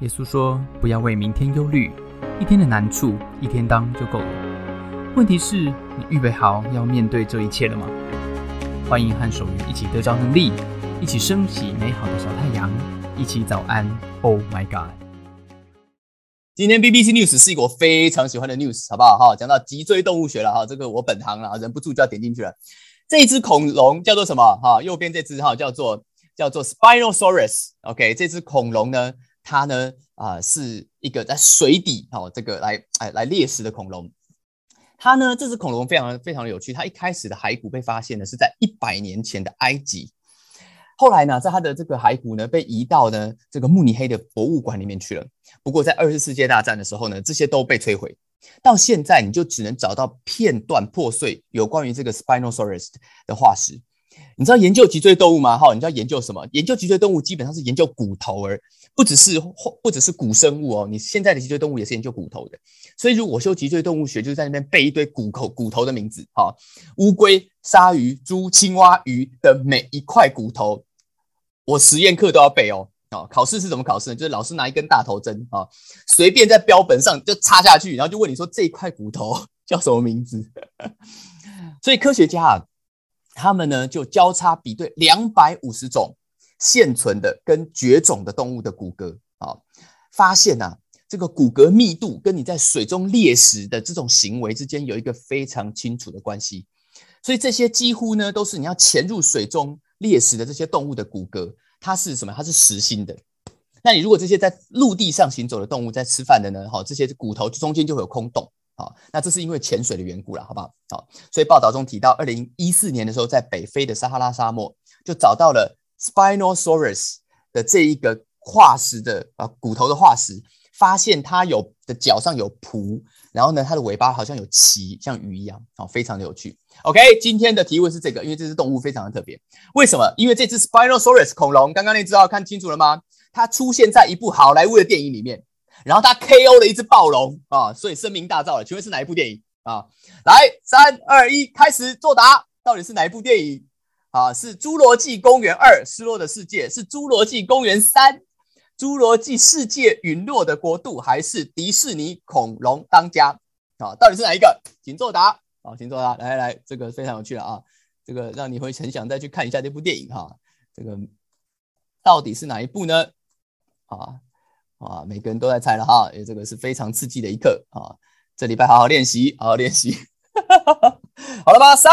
耶稣说：“不要为明天忧虑，一天的难处一天当就够了。问题是，你预备好要面对这一切了吗？”欢迎和守愚一起得着能力，一起升起美好的小太阳，一起早安。Oh my God！今天 BBC News 是一个我非常喜欢的 news，好不好？哈，讲到脊椎动物学了哈，这个我本行了，忍不住就要点进去了。这一只恐龙叫做什么？哈，右边这只哈叫做叫做 Spinosaurus。OK，这只恐龙呢？它呢啊是一个在水底哦，这个来哎来猎食的恐龙。它呢这只恐龙非常非常的有趣。它一开始的骸骨被发现呢是在一百年前的埃及，后来呢在它的这个骸骨呢被移到呢这个慕尼黑的博物馆里面去了。不过在二次世界大战的时候呢这些都被摧毁，到现在你就只能找到片段破碎有关于这个 Spinosaurus 的化石。你知道研究脊椎动物吗？哈，你知道研究什么？研究脊椎动物基本上是研究骨头而。不只是不只是古生物哦，你现在的脊椎动物也是研究骨头的，所以如果修脊椎动物学，就是在那边背一堆骨头骨头的名字，哈，乌龟、鲨鱼、猪、青蛙、鱼的每一块骨头，我实验课都要背哦，啊，考试是怎么考试呢？就是老师拿一根大头针啊，随便在标本上就插下去，然后就问你说这一块骨头 叫什么名字？所以科学家啊，他们呢就交叉比对两百五十种。现存的跟绝种的动物的骨骼啊，发现呐，这个骨骼密度跟你在水中猎食的这种行为之间有一个非常清楚的关系。所以这些几乎呢都是你要潜入水中猎食的这些动物的骨骼，它是什么？它是实心的。那你如果这些在陆地上行走的动物在吃饭的呢？好，这些骨头中间就会有空洞。好，那这是因为潜水的缘故了，好不好？好，所以报道中提到，二零一四年的时候，在北非的撒哈拉沙漠就找到了。Spinosaurus 的这一个化石的啊骨头的化石，发现它有的脚上有蹼，然后呢，它的尾巴好像有鳍，像鱼一样，哦，非常的有趣。OK，今天的提问是这个，因为这只动物非常的特别，为什么？因为这只 Spinosaurus 恐龙，刚刚那只哦，看清楚了吗？它出现在一部好莱坞的电影里面，然后他 KO 了一只暴龙啊，所以声名大噪了。请问是哪一部电影啊？来，三二一，开始作答，到底是哪一部电影？啊，是《侏罗纪公园二：失落的世界》，是《侏罗纪公园三：侏罗纪世界陨落的国度》，还是迪士尼恐龙当家？啊，到底是哪一个？请作答。啊，请作答。来来，这个非常有趣了啊，这个让你会很想再去看一下这部电影哈。这个到底是哪一部呢？啊啊，每个人都在猜了哈，因为这个是非常刺激的一刻啊。这礼拜好好练习，好好练习。好了吧，三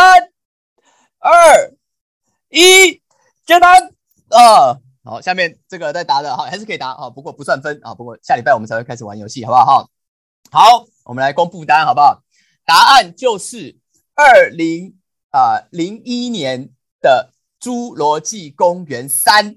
二。一简单啊，好，下面这个在答的，哈，还是可以答啊，不过不算分啊，不过下礼拜我们才会开始玩游戏，好不好？哈，好，我们来公布答案，好不好？答案就是二零啊零一年的《侏罗纪公园三》，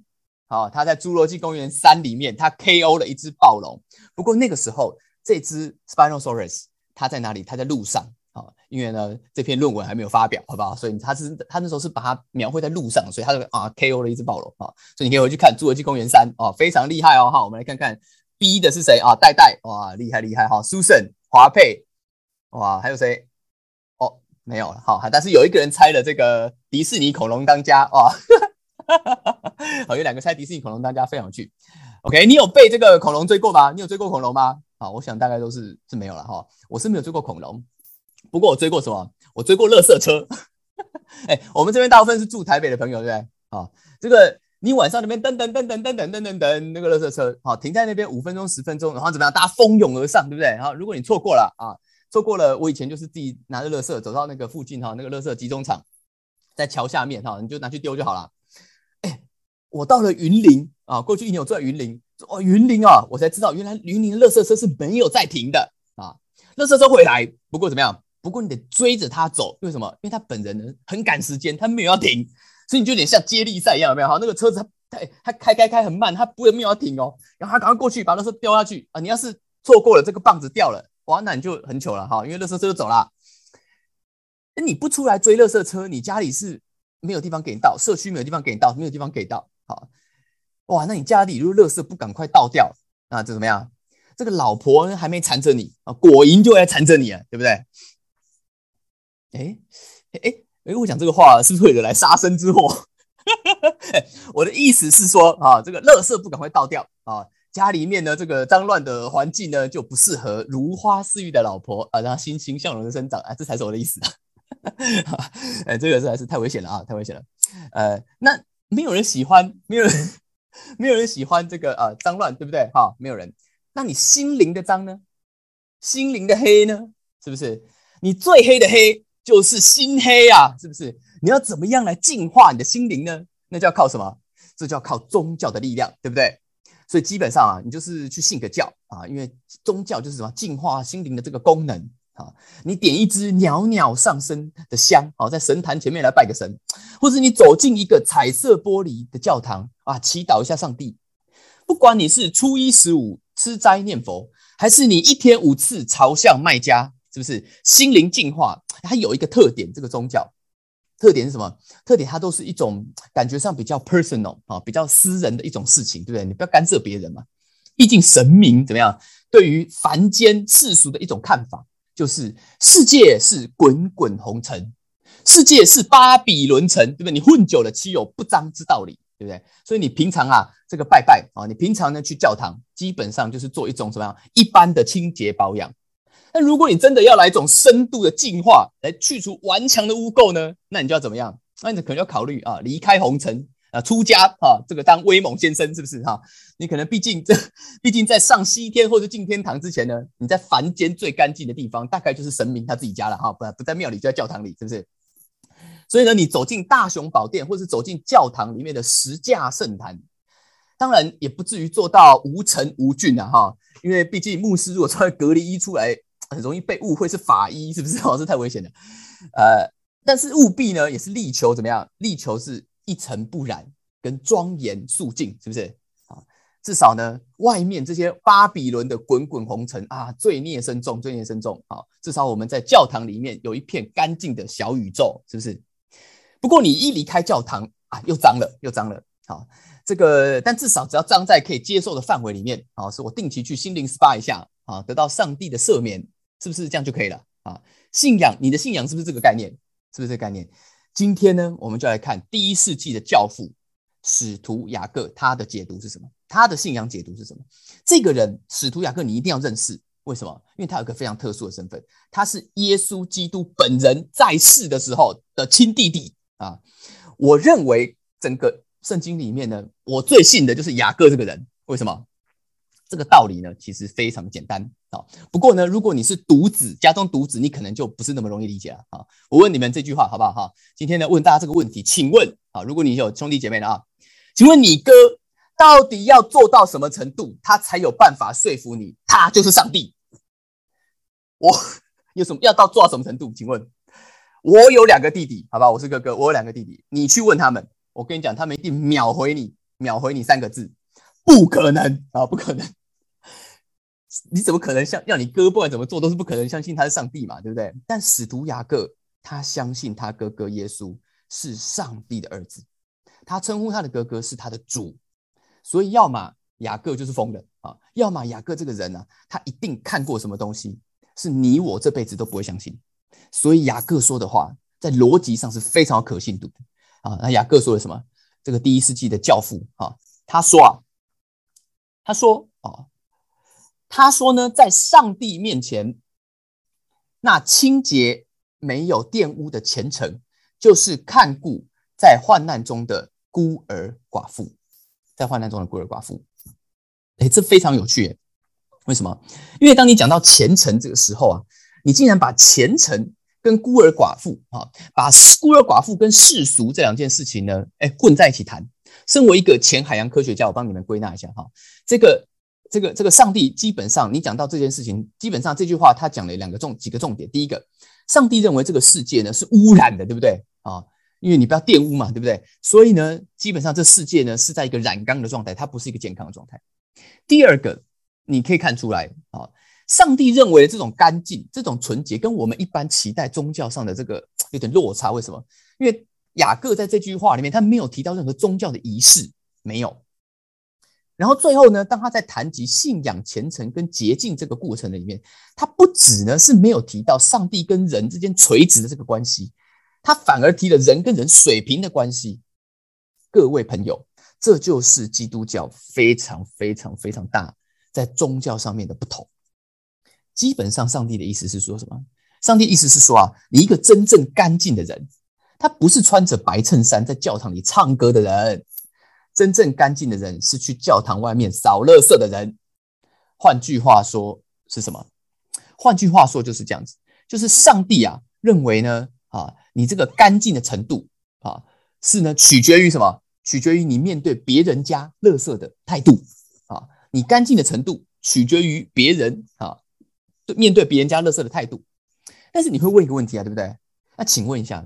好，他在《侏罗纪公园三》里面，他 KO 了一只暴龙，不过那个时候这只 Spinosaurus 它在哪里？它在路上。好因为呢，这篇论文还没有发表，好不好？所以他是他那时候是把它描绘在路上，所以他就啊 KO 了一只暴龙啊，所以你可以回去看《侏罗纪公园三》哦，非常厉害哦哈。我们来看看 B 的是谁啊？戴戴哇，厉害厉害哈，Susan 华佩哇，还有谁？哦，没有了好，但是有一个人猜了这个迪士尼恐龙当家哇，好，有两个猜迪士尼恐龙大家，非常有趣。OK，你有被这个恐龙追过吗？你有追过恐龙吗？好，我想大概都是是没有了哈，我是没有追过恐龙。不过我追过什么？我追过乐色车。哎，我们这边大部分是住台北的朋友，对不对？啊，这个你晚上那边噔噔噔噔噔噔噔噔噔，那个乐色车，好，停在那边五分钟十分钟，然后怎么样？大家蜂拥而上，对不对？然后如果你错过了啊，错过了，我以前就是自己拿着乐色走到那个附近哈，那个乐色集中场，在桥下面哈，你就拿去丢就好了。我到了云林啊，过去一年我住在云林，哦，云林啊，我才知道原来云林的乐色车是没有在停的啊，乐色车会来，不过怎么样？不过你得追着他走，为什么？因为他本人呢很赶时间，他没有要停，所以你就有点像接力赛一样，有没有？哈，那个车子他他开开开很慢，他不会没有要停哦，然后他赶快过去把那车掉下去啊！你要是错过了这个棒子掉了，哇，那你就很糗了哈，因为乐色车就走了。那你不出来追乐色车，你家里是没有地方给你倒，社区没有地方给你倒，没有地方给倒，好，哇，那你家里如果乐色不赶快倒掉，那这怎么样？这个老婆还没缠着你啊，果蝇就来缠着你了，对不对？哎哎哎！我讲这个话是不是会惹来杀身之祸？我的意思是说啊，这个垃圾不赶快倒掉啊，家里面呢这个脏乱的环境呢就不适合如花似玉的老婆啊，让她欣欣向荣的生长啊，这才是我的意思 啊。哎，这个实在是太危险了啊，太危险了。呃，那没有人喜欢，没有人，没有人喜欢这个呃脏乱，对不对？哈，没有人。那你心灵的脏呢？心灵的黑呢？是不是？你最黑的黑就是心黑啊，是不是？你要怎么样来净化你的心灵呢？那就要靠什么？这就要靠宗教的力量，对不对？所以基本上啊，你就是去信个教啊，因为宗教就是什么净化心灵的这个功能。啊，你点一支袅袅上升的香，好，在神坛前面来拜个神，或者你走进一个彩色玻璃的教堂啊，祈祷一下上帝。不管你是初一十五吃斋念佛，还是你一天五次朝向卖家，是不是心灵净化？它有一个特点，这个宗教特点是什么？特点它都是一种感觉上比较 personal 啊，比较私人的一种事情，对不对？你不要干涉别人嘛。毕竟神明怎么样，对于凡间世俗的一种看法。就是世界是滚滚红尘，世界是巴比伦城，对不对？你混久了，岂有不脏之道理，对不对？所以你平常啊，这个拜拜啊，你平常呢去教堂，基本上就是做一种什么样一般的清洁保养。那如果你真的要来一种深度的净化，来去除顽强的污垢呢，那你就要怎么样？那你可能要考虑啊，离开红尘。出家啊，这个当威猛先生是不是哈？你可能毕竟这，毕竟在上西天或者进天堂之前呢，你在凡间最干净的地方，大概就是神明他自己家了哈，不不在庙里就在教堂里，是不是？所以呢，你走进大雄宝殿，或是走进教堂里面的十架圣坛，当然也不至于做到无尘无菌啊哈，因为毕竟牧师如果穿隔离衣出来，很容易被误会是法医，是不是？哦，这太危险了。呃，但是务必呢，也是力求怎么样？力求是。一尘不染，跟庄严肃静，是不是啊？至少呢，外面这些巴比伦的滚滚红尘啊，罪孽深重，罪孽深重啊！至少我们在教堂里面有一片干净的小宇宙，是不是？不过你一离开教堂啊，又脏了，又脏了。好，这个，但至少只要脏在可以接受的范围里面啊，是我定期去心灵 SPA 一下啊，得到上帝的赦免，是不是这样就可以了啊？信仰，你的信仰是不是这个概念？是不是这个概念？今天呢，我们就来看第一世纪的教父使徒雅各，他的解读是什么？他的信仰解读是什么？这个人使徒雅各，你一定要认识。为什么？因为他有个非常特殊的身份，他是耶稣基督本人在世的时候的亲弟弟啊。我认为整个圣经里面呢，我最信的就是雅各这个人。为什么？这个道理呢，其实非常简单啊。不过呢，如果你是独子，家中独子，你可能就不是那么容易理解了啊。我问你们这句话好不好？哈，今天呢，问大家这个问题，请问啊，如果你有兄弟姐妹的啊，请问你哥到底要做到什么程度，他才有办法说服你，他就是上帝？我有什么要到做到什么程度？请问，我有两个弟弟，好吧，我是哥哥，我有两个弟弟，你去问他们，我跟你讲，他们一定秒回你，秒回你三个字，不可能啊，不可能。你怎么可能相让你哥不管怎么做都是不可能相信他是上帝嘛，对不对？但使徒雅各他相信他哥哥耶稣是上帝的儿子，他称呼他的哥哥是他的主，所以要么雅各就是疯了啊，要么雅各这个人呢，他一定看过什么东西是你我这辈子都不会相信，所以雅各说的话在逻辑上是非常有可信度的啊。那雅各说了什么？这个第一世纪的教父啊，他说啊，他说。他说呢，在上帝面前，那清洁没有玷污的虔诚，就是看顾在患难中的孤儿寡妇，在患难中的孤儿寡妇。哎，这非常有趣，为什么？因为当你讲到虔诚这个时候啊，你竟然把虔诚跟孤儿寡妇啊，把孤儿寡妇跟世俗这两件事情呢，哎，混在一起谈。身为一个前海洋科学家，我帮你们归纳一下哈，这个。这个这个上帝基本上，你讲到这件事情，基本上这句话他讲了两个重几个重点。第一个，上帝认为这个世界呢是污染的，对不对啊？因为你不要玷污嘛，对不对？所以呢，基本上这世界呢是在一个染缸的状态，它不是一个健康的状态。第二个，你可以看出来啊，上帝认为的这种干净、这种纯洁，跟我们一般期待宗教上的这个有点落差。为什么？因为雅各在这句话里面，他没有提到任何宗教的仪式，没有。然后最后呢，当他在谈及信仰虔诚跟洁净这个过程的里面，他不止呢是没有提到上帝跟人之间垂直的这个关系，他反而提了人跟人水平的关系。各位朋友，这就是基督教非常非常非常大在宗教上面的不同。基本上，上帝的意思是说什么？上帝意思是说啊，你一个真正干净的人，他不是穿着白衬衫在教堂里唱歌的人。真正干净的人是去教堂外面扫垃圾的人。换句话说是什么？换句话说就是这样子，就是上帝啊认为呢啊，你这个干净的程度啊，是呢取决于什么？取决于你面对别人家垃圾的态度啊。你干净的程度取决于别人啊，面对别人家垃圾的态度。但是你会问一个问题啊，对不对？那请问一下，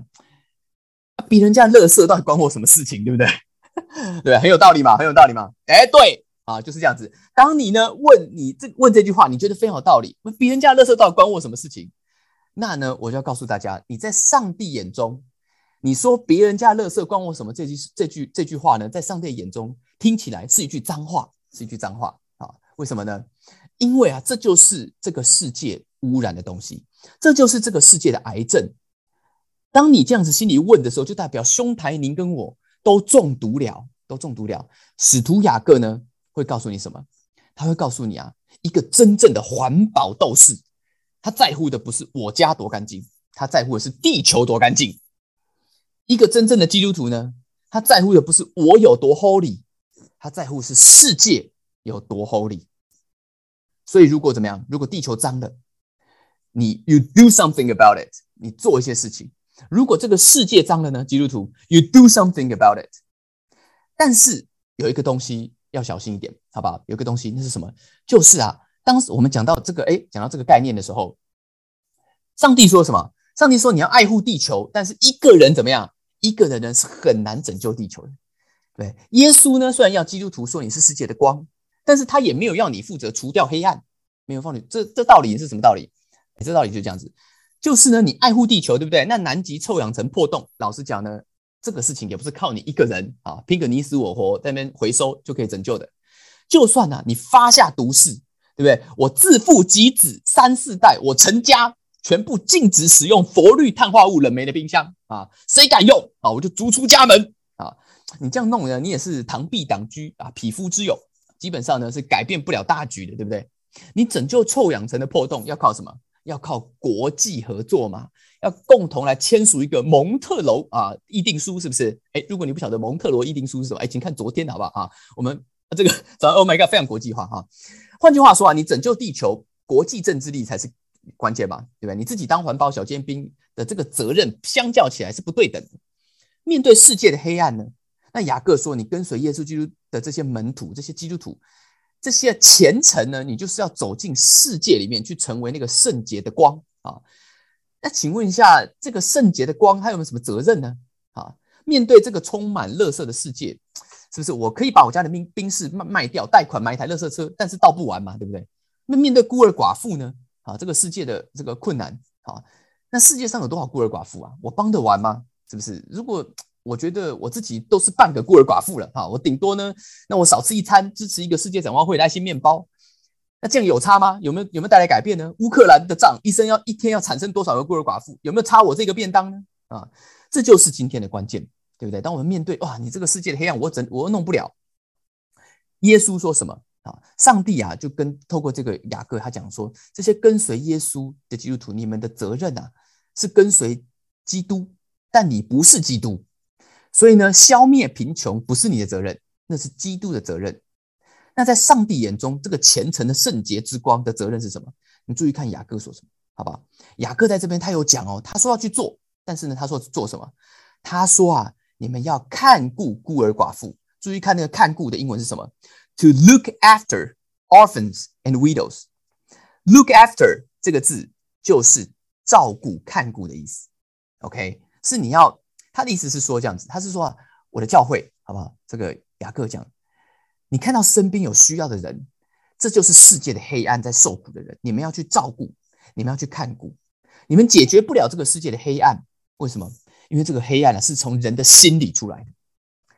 别人家垃圾到底关我什么事情，对不对？对，很有道理嘛，很有道理嘛。哎，对啊，就是这样子。当你呢问你这问这句话，你觉得非常有道理。别人家的垃圾到底关我什么事情？那呢，我就要告诉大家，你在上帝眼中，你说别人家垃圾关我什么这句这句这句话呢，在上帝眼中听起来是一句脏话，是一句脏话啊？为什么呢？因为啊，这就是这个世界污染的东西。这就是这个世界的癌症。当你这样子心里问的时候，就代表兄台您跟我都中毒了，都中毒了。使徒雅各呢会告诉你什么？他会告诉你啊，一个真正的环保斗士，他在乎的不是我家多干净，他在乎的是地球多干净。一个真正的基督徒呢，他在乎的不是我有多 holy，他在乎是世界有多 holy。所以如果怎么样，如果地球脏了，你 you do something about it，你做一些事情。如果这个世界脏了呢？基督徒，you do something about it。但是有一个东西要小心一点，好不好？有个东西，那是什么？就是啊，当时我们讲到这个，哎，讲到这个概念的时候，上帝说什么？上帝说你要爱护地球，但是一个人怎么样？一个人呢是很难拯救地球的。对，耶稣呢虽然要基督徒说你是世界的光，但是他也没有要你负责除掉黑暗，没有放你。这这道理是什么道理？这道理就这样子，就是呢，你爱护地球，对不对？那南极臭氧层破洞，老实讲呢，这个事情也不是靠你一个人啊，拼个你死我活在那边回收就可以拯救的。就算呢，你发下毒誓，对不对？我自父及子三四代，我成家全部禁止使用氟氯碳化物冷媒的冰箱啊，谁敢用啊，我就逐出家门啊！你这样弄呢，你也是螳臂挡车啊，匹夫之勇，基本上呢是改变不了大局的，对不对？你拯救臭氧层的破洞要靠什么？要靠国际合作嘛？要共同来签署一个蒙特罗啊议定书，是不是？哎，如果你不晓得蒙特罗议定书是什么，哎，请看昨天好不好啊？我们这个早，Oh my God，非常国际化哈。换句话说啊，你拯救地球，国际政治力才是关键嘛，对不对？你自己当环保小尖兵的这个责任，相较起来是不对等的。面对世界的黑暗呢？那雅各说，你跟随耶稣基督的这些门徒，这些基督徒。这些虔诚呢，你就是要走进世界里面去，成为那个圣洁的光啊。那请问一下，这个圣洁的光，它有没有什么责任呢？啊，面对这个充满垃圾的世界，是不是我可以把我家的冰冰室卖卖掉，贷款买一台垃圾车，但是倒不完嘛，对不对？那面对孤儿寡妇呢？啊，这个世界的这个困难啊，那世界上有多少孤儿寡妇啊？我帮得完吗？是不是？如果我觉得我自己都是半个孤儿寡妇了哈，我顶多呢，那我少吃一餐，支持一个世界展望会来些面包，那这样有差吗？有没有有没有带来改变呢？乌克兰的账，一生要一天要产生多少个孤儿寡妇？有没有差我这个便当呢？啊，这就是今天的关键，对不对？当我们面对哇，你这个世界的黑暗，我怎我弄不了。耶稣说什么啊？上帝啊，就跟透过这个雅各他讲说，这些跟随耶稣的基督徒，你们的责任啊，是跟随基督，但你不是基督。所以呢，消灭贫穷不是你的责任，那是基督的责任。那在上帝眼中，这个虔诚的圣洁之光的责任是什么？你注意看雅各说什么，好不好？雅各在这边他有讲哦，他说要去做，但是呢，他说做什么？他说啊，你们要看顾孤儿寡妇。注意看那个看顾的英文是什么？To look after orphans and widows。Look after 这个字就是照顾、看顾的意思。OK，是你要。他的意思是说这样子，他是说啊，我的教会好不好？这个雅各讲，你看到身边有需要的人，这就是世界的黑暗在受苦的人，你们要去照顾，你们要去看顾，你们解决不了这个世界的黑暗，为什么？因为这个黑暗呢是从人的心里出来的。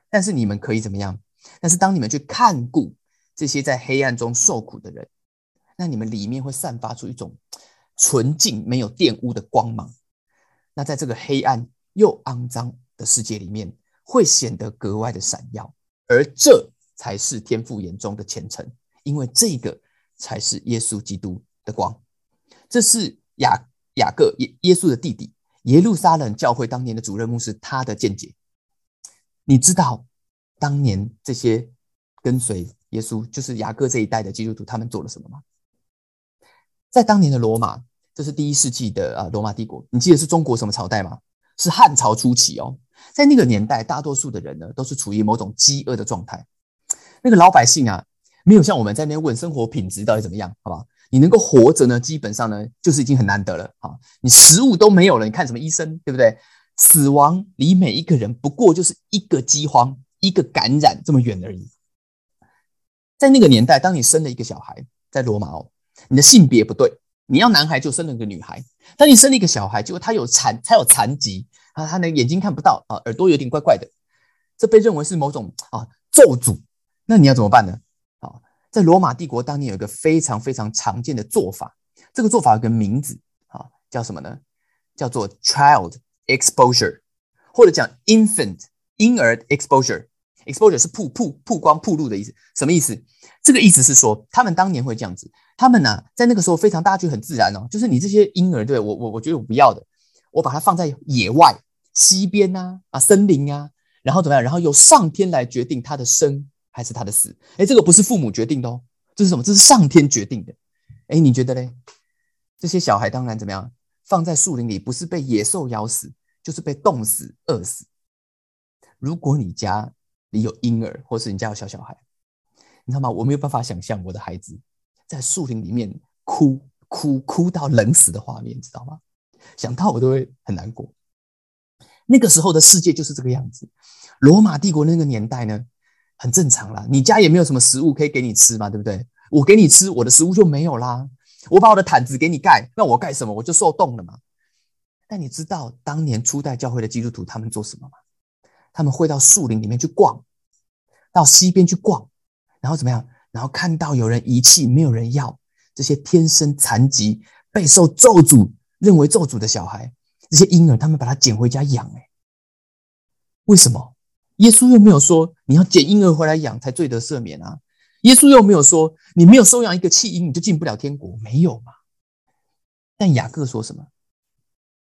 但是你们可以怎么样？但是当你们去看顾这些在黑暗中受苦的人，那你们里面会散发出一种纯净、没有玷污的光芒。那在这个黑暗。又肮脏的世界里面，会显得格外的闪耀。而这才是天父眼中的虔诚，因为这个才是耶稣基督的光。这是雅雅各耶耶稣的弟弟耶路撒冷教会当年的主任牧师他的见解。你知道当年这些跟随耶稣，就是雅各这一代的基督徒，他们做了什么吗？在当年的罗马，这是第一世纪的啊罗马帝国。你记得是中国什么朝代吗？是汉朝初期哦。在那个年代，大多数的人呢，都是处于某种饥饿的状态。那个老百姓啊，没有像我们在那边问生活品质到底怎么样，好吧？你能够活着呢，基本上呢，就是已经很难得了啊！你食物都没有了，你看什么医生，对不对？死亡离每一个人不过就是一个饥荒、一个感染这么远而已。在那个年代，当你生了一个小孩，在罗马哦，你的性别不对，你要男孩就生了个女孩。当你生了一个小孩，结果他有残，他有残疾啊，他那眼睛看不到啊，耳朵有点怪怪的，这被认为是某种啊咒诅。那你要怎么办呢？啊，在罗马帝国当年有一个非常非常常见的做法，这个做法有个名字啊，叫什么呢？叫做 child exposure，或者讲 infant 婴儿 exposure。exposure 是曝曝曝光曝露的意思，什么意思？这个意思是说，他们当年会这样子，他们呢，在那个时候非常大家觉得很自然哦，就是你这些婴儿，对我我我觉得我不要的，我把它放在野外溪边呐啊森林啊，然后怎么样？然后由上天来决定他的生。还是他的死？哎，这个不是父母决定的哦，这是什么？这是上天决定的。哎，你觉得嘞？这些小孩当然怎么样？放在树林里，不是被野兽咬死，就是被冻死、饿死。如果你家里有婴儿，或是你家有小小孩，你知道吗？我没有办法想象我的孩子在树林里面哭哭哭到冷死的画面，知道吗？想到我都会很难过。那个时候的世界就是这个样子。罗马帝国那个年代呢？很正常啦，你家也没有什么食物可以给你吃嘛，对不对？我给你吃，我的食物就没有啦。我把我的毯子给你盖，那我盖什么？我就受冻了嘛。但你知道当年初代教会的基督徒他们做什么吗？他们会到树林里面去逛，到溪边去逛，然后怎么样？然后看到有人遗弃，没有人要这些天生残疾、备受咒诅、认为咒诅的小孩，这些婴儿，他们把他捡回家养。哎，为什么？耶稣又没有说你要捡婴儿回来养才罪得赦免啊！耶稣又没有说你没有收养一个弃婴你就进不了天国，没有嘛？但雅各说什么？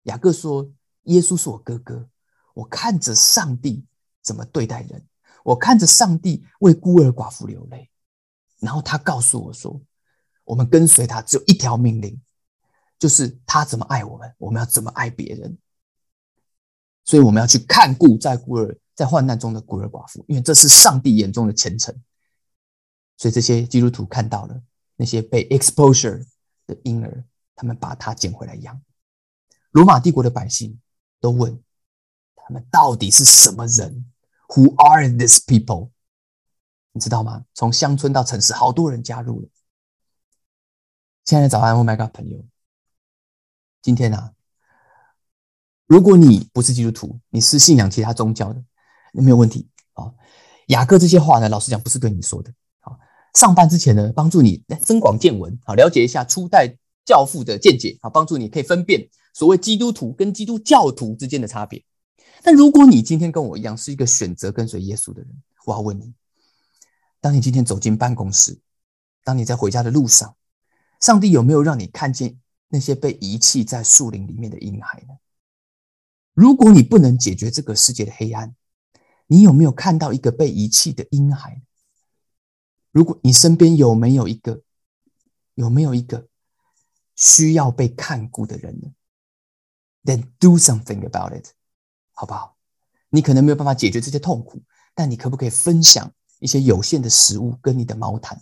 雅各说：“耶稣是我哥哥，我看着上帝怎么对待人，我看着上帝为孤儿寡妇流泪，然后他告诉我说，我们跟随他只有一条命令，就是他怎么爱我们，我们要怎么爱别人。所以我们要去看顾在孤儿。”在患难中的孤儿寡妇，因为这是上帝眼中的虔诚，所以这些基督徒看到了那些被 exposure 的婴儿，他们把他捡回来养。罗马帝国的百姓都问他们到底是什么人？Who are these people？你知道吗？从乡村到城市，好多人加入了。亲爱的早安，Oh my God，朋友，今天啊，如果你不是基督徒，你是信仰其他宗教的。那没有问题啊，雅各这些话呢，老实讲不是对你说的啊。上班之前呢，帮助你增广见闻啊，了解一下初代教父的见解啊，帮助你可以分辨所谓基督徒跟基督教徒之间的差别。但如果你今天跟我一样是一个选择跟随耶稣的人，我要问你：当你今天走进办公室，当你在回家的路上，上帝有没有让你看见那些被遗弃在树林里面的婴孩呢？如果你不能解决这个世界的黑暗，你有没有看到一个被遗弃的婴孩？如果你身边有没有一个，有没有一个需要被看顾的人呢？Then do something about it，好不好？你可能没有办法解决这些痛苦，但你可不可以分享一些有限的食物跟你的毛毯？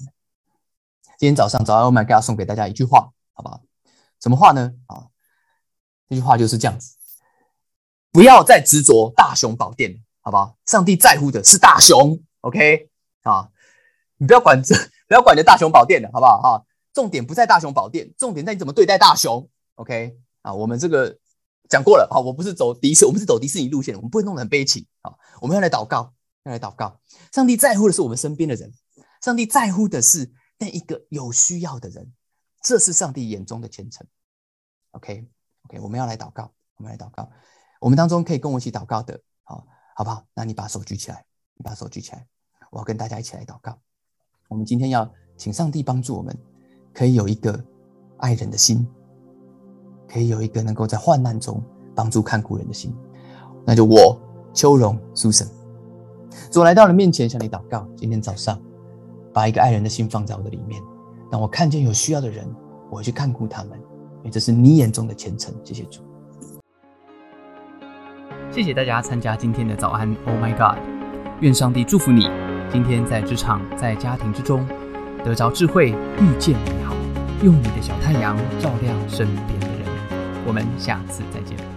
今天早上早安，Oh my God，送给大家一句话，好不好？什么话呢？啊，这句话就是这样子：不要再执着大雄宝殿。好不好？上帝在乎的是大雄，OK 啊？你不要管这，不要管你的大雄宝殿的好不好？哈，重点不在大雄宝殿，重点在你怎么对待大雄，OK 啊？我们这个讲过了啊，我不是走迪士，我们是走迪士尼路线，我们不会弄得很悲情啊。我们要来祷告，要来祷告。上帝在乎的是我们身边的人，上帝在乎的是那一个有需要的人，这是上帝眼中的虔诚。OK，OK，我们要来祷告，我们来祷告。我们当中可以跟我一起祷告的，好。好不好？那你把手举起来，你把手举起来。我要跟大家一起来祷告。我们今天要请上帝帮助我们，可以有一个爱人的心，可以有一个能够在患难中帮助看顾人的心。那就我秋荣苏神，主来到了面前向你祷告。今天早上，把一个爱人的心放在我的里面，当我看见有需要的人，我会去看顾他们，因为这是你眼中的虔诚。谢谢主。谢谢大家参加今天的早安，Oh my God！愿上帝祝福你，今天在职场、在家庭之中得着智慧，遇见美好，用你的小太阳照亮身边的人。我们下次再见。